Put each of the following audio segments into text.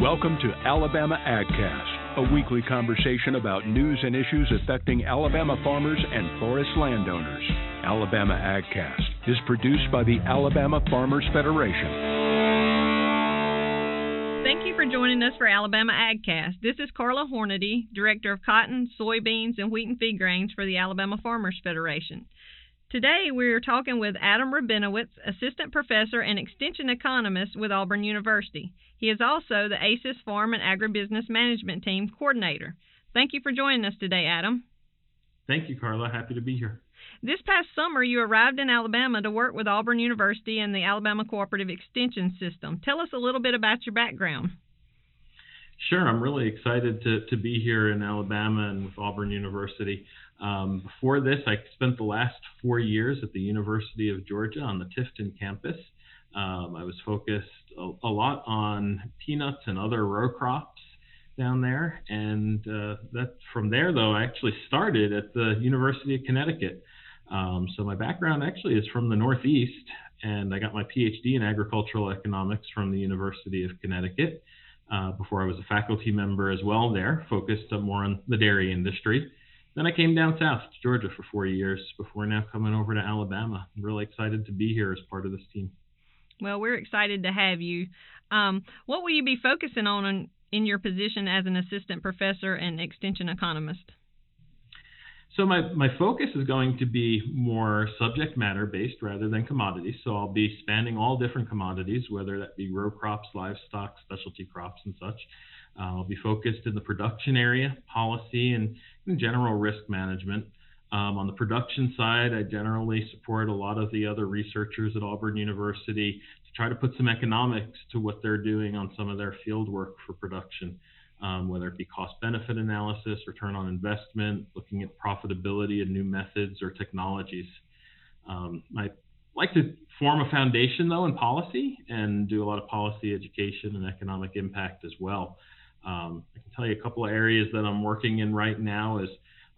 Welcome to Alabama AgCast, a weekly conversation about news and issues affecting Alabama farmers and forest landowners. Alabama AgCast is produced by the Alabama Farmers Federation. Thank you for joining us for Alabama AgCast. This is Carla Hornady, Director of Cotton, Soybeans, and Wheat and Feed Grains for the Alabama Farmers Federation. Today we're talking with Adam Rabinowitz, Assistant Professor and Extension Economist with Auburn University. He is also the ACES Farm and Agribusiness Management Team Coordinator. Thank you for joining us today, Adam. Thank you, Carla. Happy to be here. This past summer, you arrived in Alabama to work with Auburn University and the Alabama Cooperative Extension System. Tell us a little bit about your background. Sure, I'm really excited to, to be here in Alabama and with Auburn University. Um, before this, I spent the last four years at the University of Georgia on the Tifton campus. Um, I was focused a, a, lot on peanuts and other row crops down there, and uh, that from there, though, I actually started at the University of Connecticut. Um, so my background actually is from the Northeast, and I got my PhD in agricultural economics from the University of Connecticut. Uh, before I was a faculty member as well there, focused more on the dairy industry. Then I came down south to Georgia for four years before now coming over to Alabama. I'm really excited to be here as part of this team. Well, we're excited to have you. Um, what will you be focusing on in, in your position as an assistant professor and extension economist? So my, my focus is going to be more subject matter based rather than commodities. So I'll be spanning all different commodities, whether that be row crops, livestock, specialty crops, and such. Uh, I'll be focused in the production area, policy, and, general risk management. Um, on the production side, I generally support a lot of the other researchers at Auburn University to try to put some economics to what they're doing on some of their field work for production, um, whether it be cost benefit analysis, return on investment, looking at profitability and new methods or technologies. Um, I like to form a foundation, though, in policy and do a lot of policy education and economic impact as well. Um, I can tell you a couple of areas that I'm working in right now is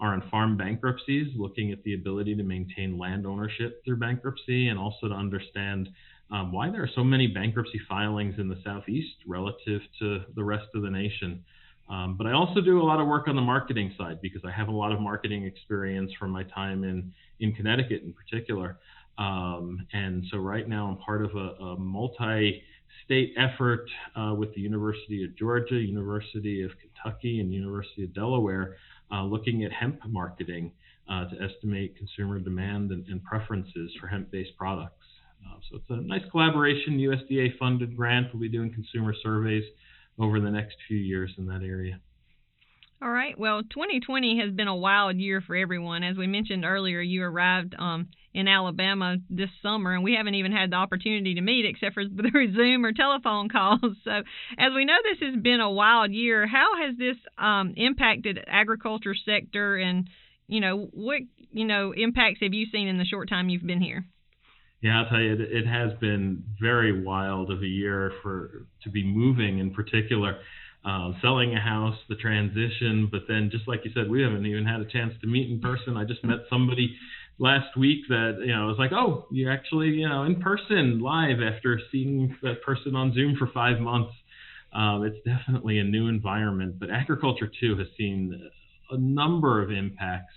are in farm bankruptcies, looking at the ability to maintain land ownership through bankruptcy, and also to understand um, why there are so many bankruptcy filings in the southeast relative to the rest of the nation. Um, but I also do a lot of work on the marketing side because I have a lot of marketing experience from my time in in Connecticut in particular. Um, and so right now I'm part of a, a multi state effort uh, with the University of Georgia, University of Kentucky, and University of Delaware, uh, looking at hemp marketing uh, to estimate consumer demand and, and preferences for hemp-based products. Uh, so it's a nice collaboration, USDA funded grant. We'll be doing consumer surveys over the next few years in that area. All right. Well, 2020 has been a wild year for everyone. As we mentioned earlier, you arrived um, in Alabama this summer, and we haven't even had the opportunity to meet except for through Zoom or telephone calls. So, as we know, this has been a wild year. How has this um, impacted agriculture sector, and you know what you know impacts have you seen in the short time you've been here? Yeah, I'll tell you, it, has been very wild of a year for to be moving in particular uh, selling a house, the transition. But then, just like you said, we haven't even had a chance to meet in person. I just met somebody last week that you know was like, oh, you're actually you know in person live after seeing that person on Zoom for five months. Um, it's definitely a new environment, but agriculture too has seen a number of impacts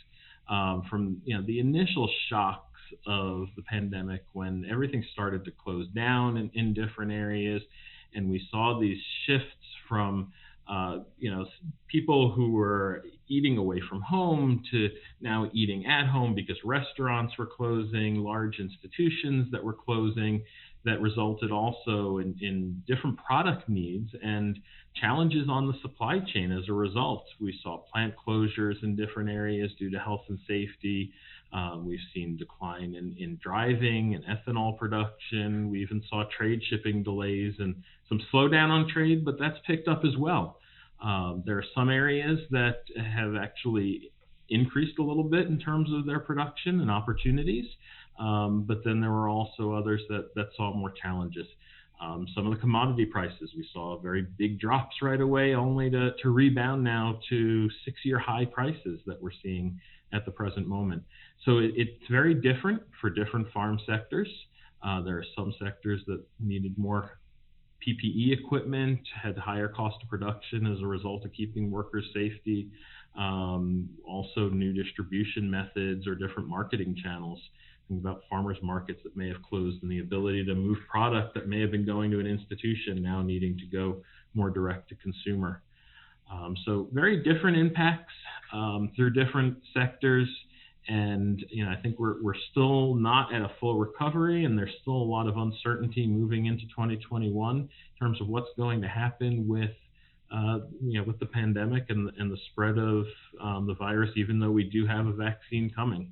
um, from you know the initial shocks of the pandemic when everything started to close down in, in different areas and we saw these shifts from uh, you know people who were eating away from home to now eating at home because restaurants were closing, large institutions that were closing. That resulted also in, in different product needs and challenges on the supply chain as a result. We saw plant closures in different areas due to health and safety. Um, we've seen decline in, in driving and ethanol production. We even saw trade shipping delays and some slowdown on trade, but that's picked up as well. Um, there are some areas that have actually increased a little bit in terms of their production and opportunities, um, but then there were also others that, that saw more challenges. Um, some of the commodity prices, we saw very big drops right away, only to, to rebound now to six year high prices that we're seeing at the present moment. So it, it's very different for different farm sectors. Uh, there are some sectors that needed more PPE equipment had higher cost of production as a result of keeping workers' safety. Um, also, new distribution methods or different marketing channels. Think about farmers markets that may have closed and the ability to move product that may have been going to an institution now needing to go more direct to consumer. Um, so very different impacts um, through different sectors. And you know, I think we're we're still not at a full recovery, and there's still a lot of uncertainty moving into 2021 in terms of what's going to happen with uh, you know, with the pandemic and, and the spread of um, the virus, even though we do have a vaccine coming.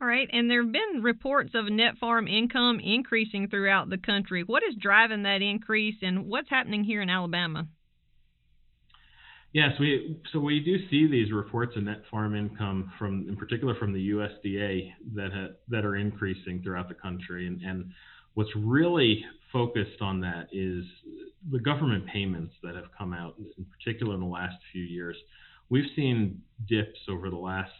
All right, and there have been reports of net farm income increasing throughout the country. What is driving that increase, and what's happening here in Alabama? Yes, we so we do see these reports of net farm income from, in particular, from the USDA that ha, that are increasing throughout the country, and, and what's really focused on that is the government payments that have come out, in particular in the last few years. We've seen dips over the last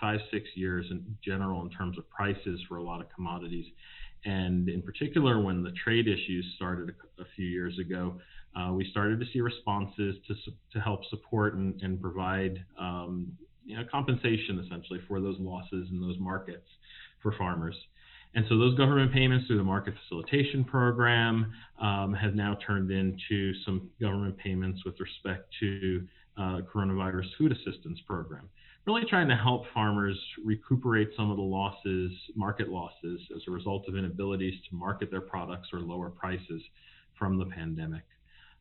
five, six years in general in terms of prices for a lot of commodities. And in particular, when the trade issues started a, a few years ago, uh, we started to see responses to, to help support and, and provide um, you know, compensation essentially for those losses in those markets for farmers. And so those government payments through the market facilitation program um, have now turned into some government payments with respect to uh, coronavirus food assistance program. Really trying to help farmers recuperate some of the losses, market losses, as a result of inabilities to market their products or lower prices from the pandemic.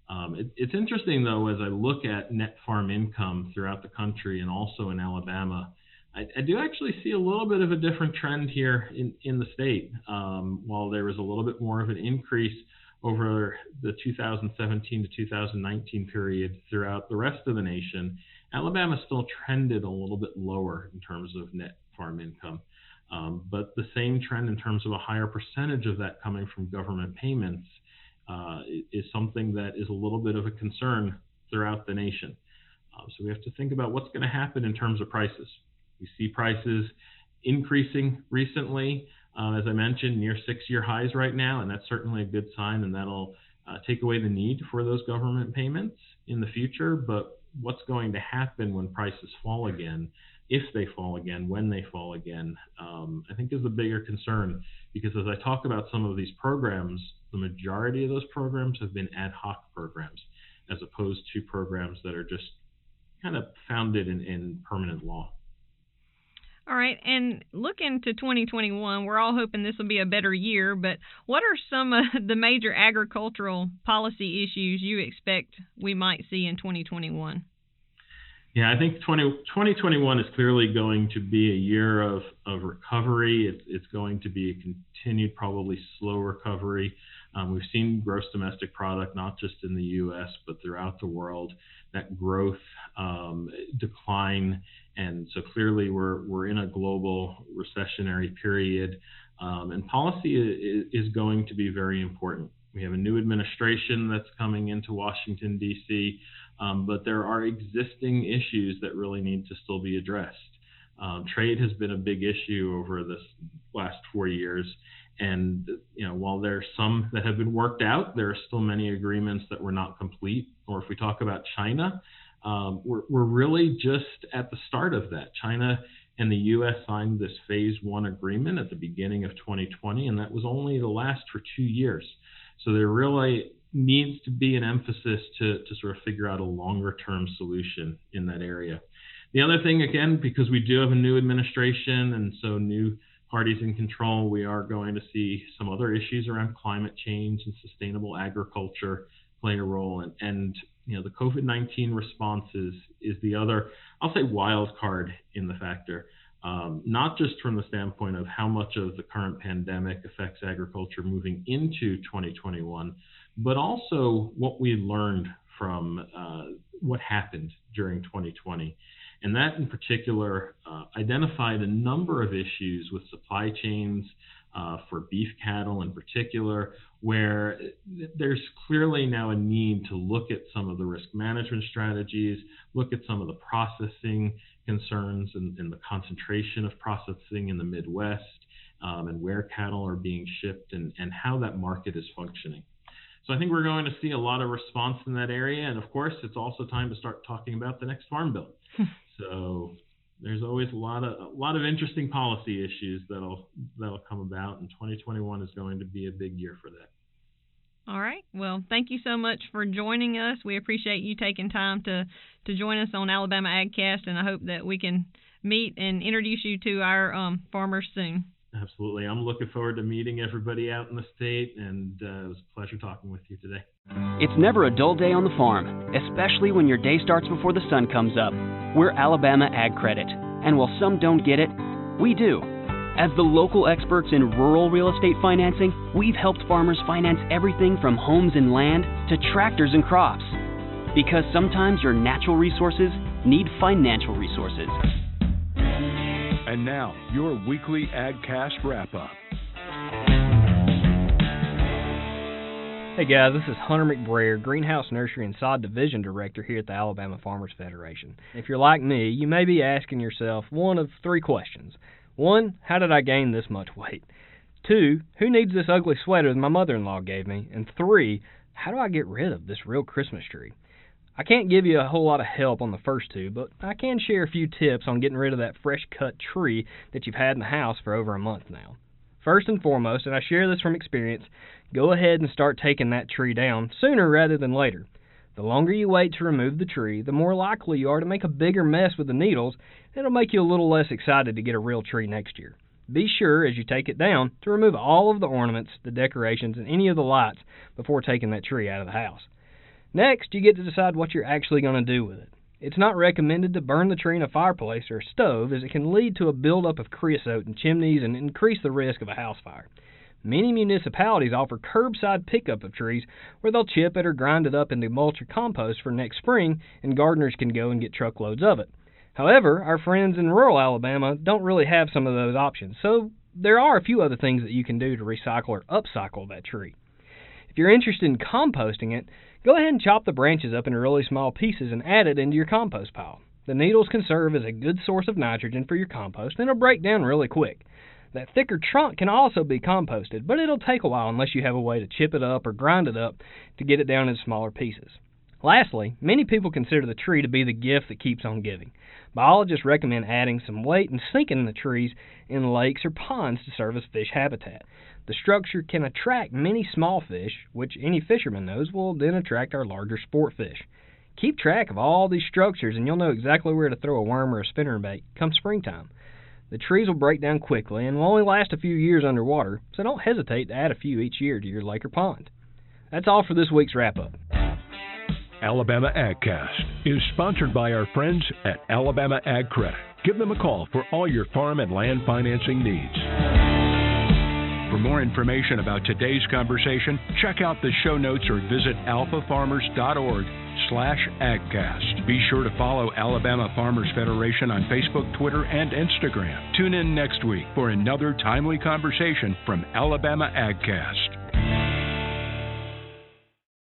Um, it, it's interesting, though, as I look at net farm income throughout the country and also in Alabama, I, I do actually see a little bit of a different trend here in, in the state. Um, while there was a little bit more of an increase over the 2017 to 2019 period throughout the rest of the nation, Alabama still trended a little bit lower in terms of net farm income. Um, but the same trend in terms of a higher percentage of that coming from government payments uh, is something that is a little bit of a concern throughout the nation. Uh, so we have to think about what's going to happen in terms of prices. We see prices increasing recently, uh, as I mentioned, near six-year highs right now, and that's certainly a good sign, and that'll uh, take away the need for those government payments in the future. But what's going to happen when prices fall again, if they fall again, when they fall again, um, I think is the bigger concern. Because as I talk about some of these programs, the majority of those programs have been ad hoc programs, as opposed to programs that are just kind of founded in, in permanent law. All right, and looking to 2021, we're all hoping this will be a better year, but what are some of the major agricultural policy issues you expect we might see in 2021? Yeah, I think 20, 2021 is clearly going to be a year of, of recovery. It, it's going to be a continued, probably slow recovery. Um, we've seen gross domestic product, not just in the U.S., but throughout the world, that growth um, decline. And so clearly, we're, we're in a global recessionary period. Um, and policy is, going to be very important. We have a new administration that's coming into Washington, D.C., um, but there are existing issues that really need to still be addressed. Um, trade has been a big issue over this last four years, and you know, while there are some that have been worked out, there are still many agreements that were not complete. Or if we talk about China, um, we're, we're really just at the start of that. China and the U.S. signed this Phase One agreement at the beginning of 2020, and that was only to last for two years. So there really needs to be an emphasis to, to sort of figure out a longer term solution in that area. The other thing, again, because we do have a new administration and so new parties in control, we are going to see some other issues around climate change and sustainable agriculture play a role. And, and you know, the COVID 19 responses is, is the other, I'll say, wild card in the factor. Um, not just from the standpoint of how much of the current pandemic affects agriculture moving into 2021, but also what we learned from uh, what happened during 2020. And that in particular uh, identified a number of issues with supply chains uh, for beef cattle in particular, where there's clearly now a need to look at some of the risk management strategies, look at some of the processing concerns and, and the concentration of processing in the Midwest, um, and where cattle are being shipped and, and how that market is functioning. so I think we're going to see a lot of response in that area. And of course, it's also time to start talking about the next farm bill. so there's always a lot of a lot of interesting policy issues that'll that'll come about, and 2021 is going to be a big year for that. All right. Well, thank you so much for joining us. We appreciate you taking time to to join us on Alabama AgCast, and I hope that we can meet and introduce you to our um, farmers soon. Absolutely. I'm looking forward to meeting everybody out in the state, and uh, it was a pleasure talking with you today. It's never a dull day on the farm, especially when your day starts before the sun comes up. We're Alabama Ag Credit, and while some don't get it, we do. As the local experts in rural real estate financing, we've helped farmers finance everything from homes and land to tractors and crops. Because sometimes your natural resources need financial resources. And now, your weekly AgCast wrap up. Hey guys, this is Hunter McBrayer, Greenhouse Nursery and Sod Division Director here at the Alabama Farmers Federation. If you're like me, you may be asking yourself one of three questions. One, how did I gain this much weight? Two, who needs this ugly sweater that my mother in law gave me? And three, how do I get rid of this real Christmas tree? I can't give you a whole lot of help on the first two, but I can share a few tips on getting rid of that fresh cut tree that you've had in the house for over a month now. First and foremost, and I share this from experience, go ahead and start taking that tree down sooner rather than later. The longer you wait to remove the tree, the more likely you are to make a bigger mess with the needles, and it'll make you a little less excited to get a real tree next year. Be sure, as you take it down, to remove all of the ornaments, the decorations, and any of the lights before taking that tree out of the house. Next, you get to decide what you're actually going to do with it. It's not recommended to burn the tree in a fireplace or a stove as it can lead to a buildup of creosote in chimneys and increase the risk of a house fire. Many municipalities offer curbside pickup of trees where they'll chip it or grind it up into mulch or compost for next spring and gardeners can go and get truckloads of it. However, our friends in rural Alabama don't really have some of those options, so there are a few other things that you can do to recycle or upcycle that tree. If you're interested in composting it, Go ahead and chop the branches up into really small pieces and add it into your compost pile. The needles can serve as a good source of nitrogen for your compost and it'll break down really quick. That thicker trunk can also be composted, but it'll take a while unless you have a way to chip it up or grind it up to get it down into smaller pieces. Lastly, many people consider the tree to be the gift that keeps on giving. Biologists recommend adding some weight and sinking the trees in lakes or ponds to serve as fish habitat. The structure can attract many small fish, which any fisherman knows will then attract our larger sport fish. Keep track of all these structures and you'll know exactly where to throw a worm or a spinnerbait come springtime. The trees will break down quickly and will only last a few years underwater, so don't hesitate to add a few each year to your lake or pond. That's all for this week's wrap up. Alabama AgCast is sponsored by our friends at Alabama Ag Credit. Give them a call for all your farm and land financing needs. For more information about today's conversation, check out the show notes or visit alfafarmers.org slash agcast. Be sure to follow Alabama Farmers Federation on Facebook, Twitter, and Instagram. Tune in next week for another timely conversation from Alabama AgCast.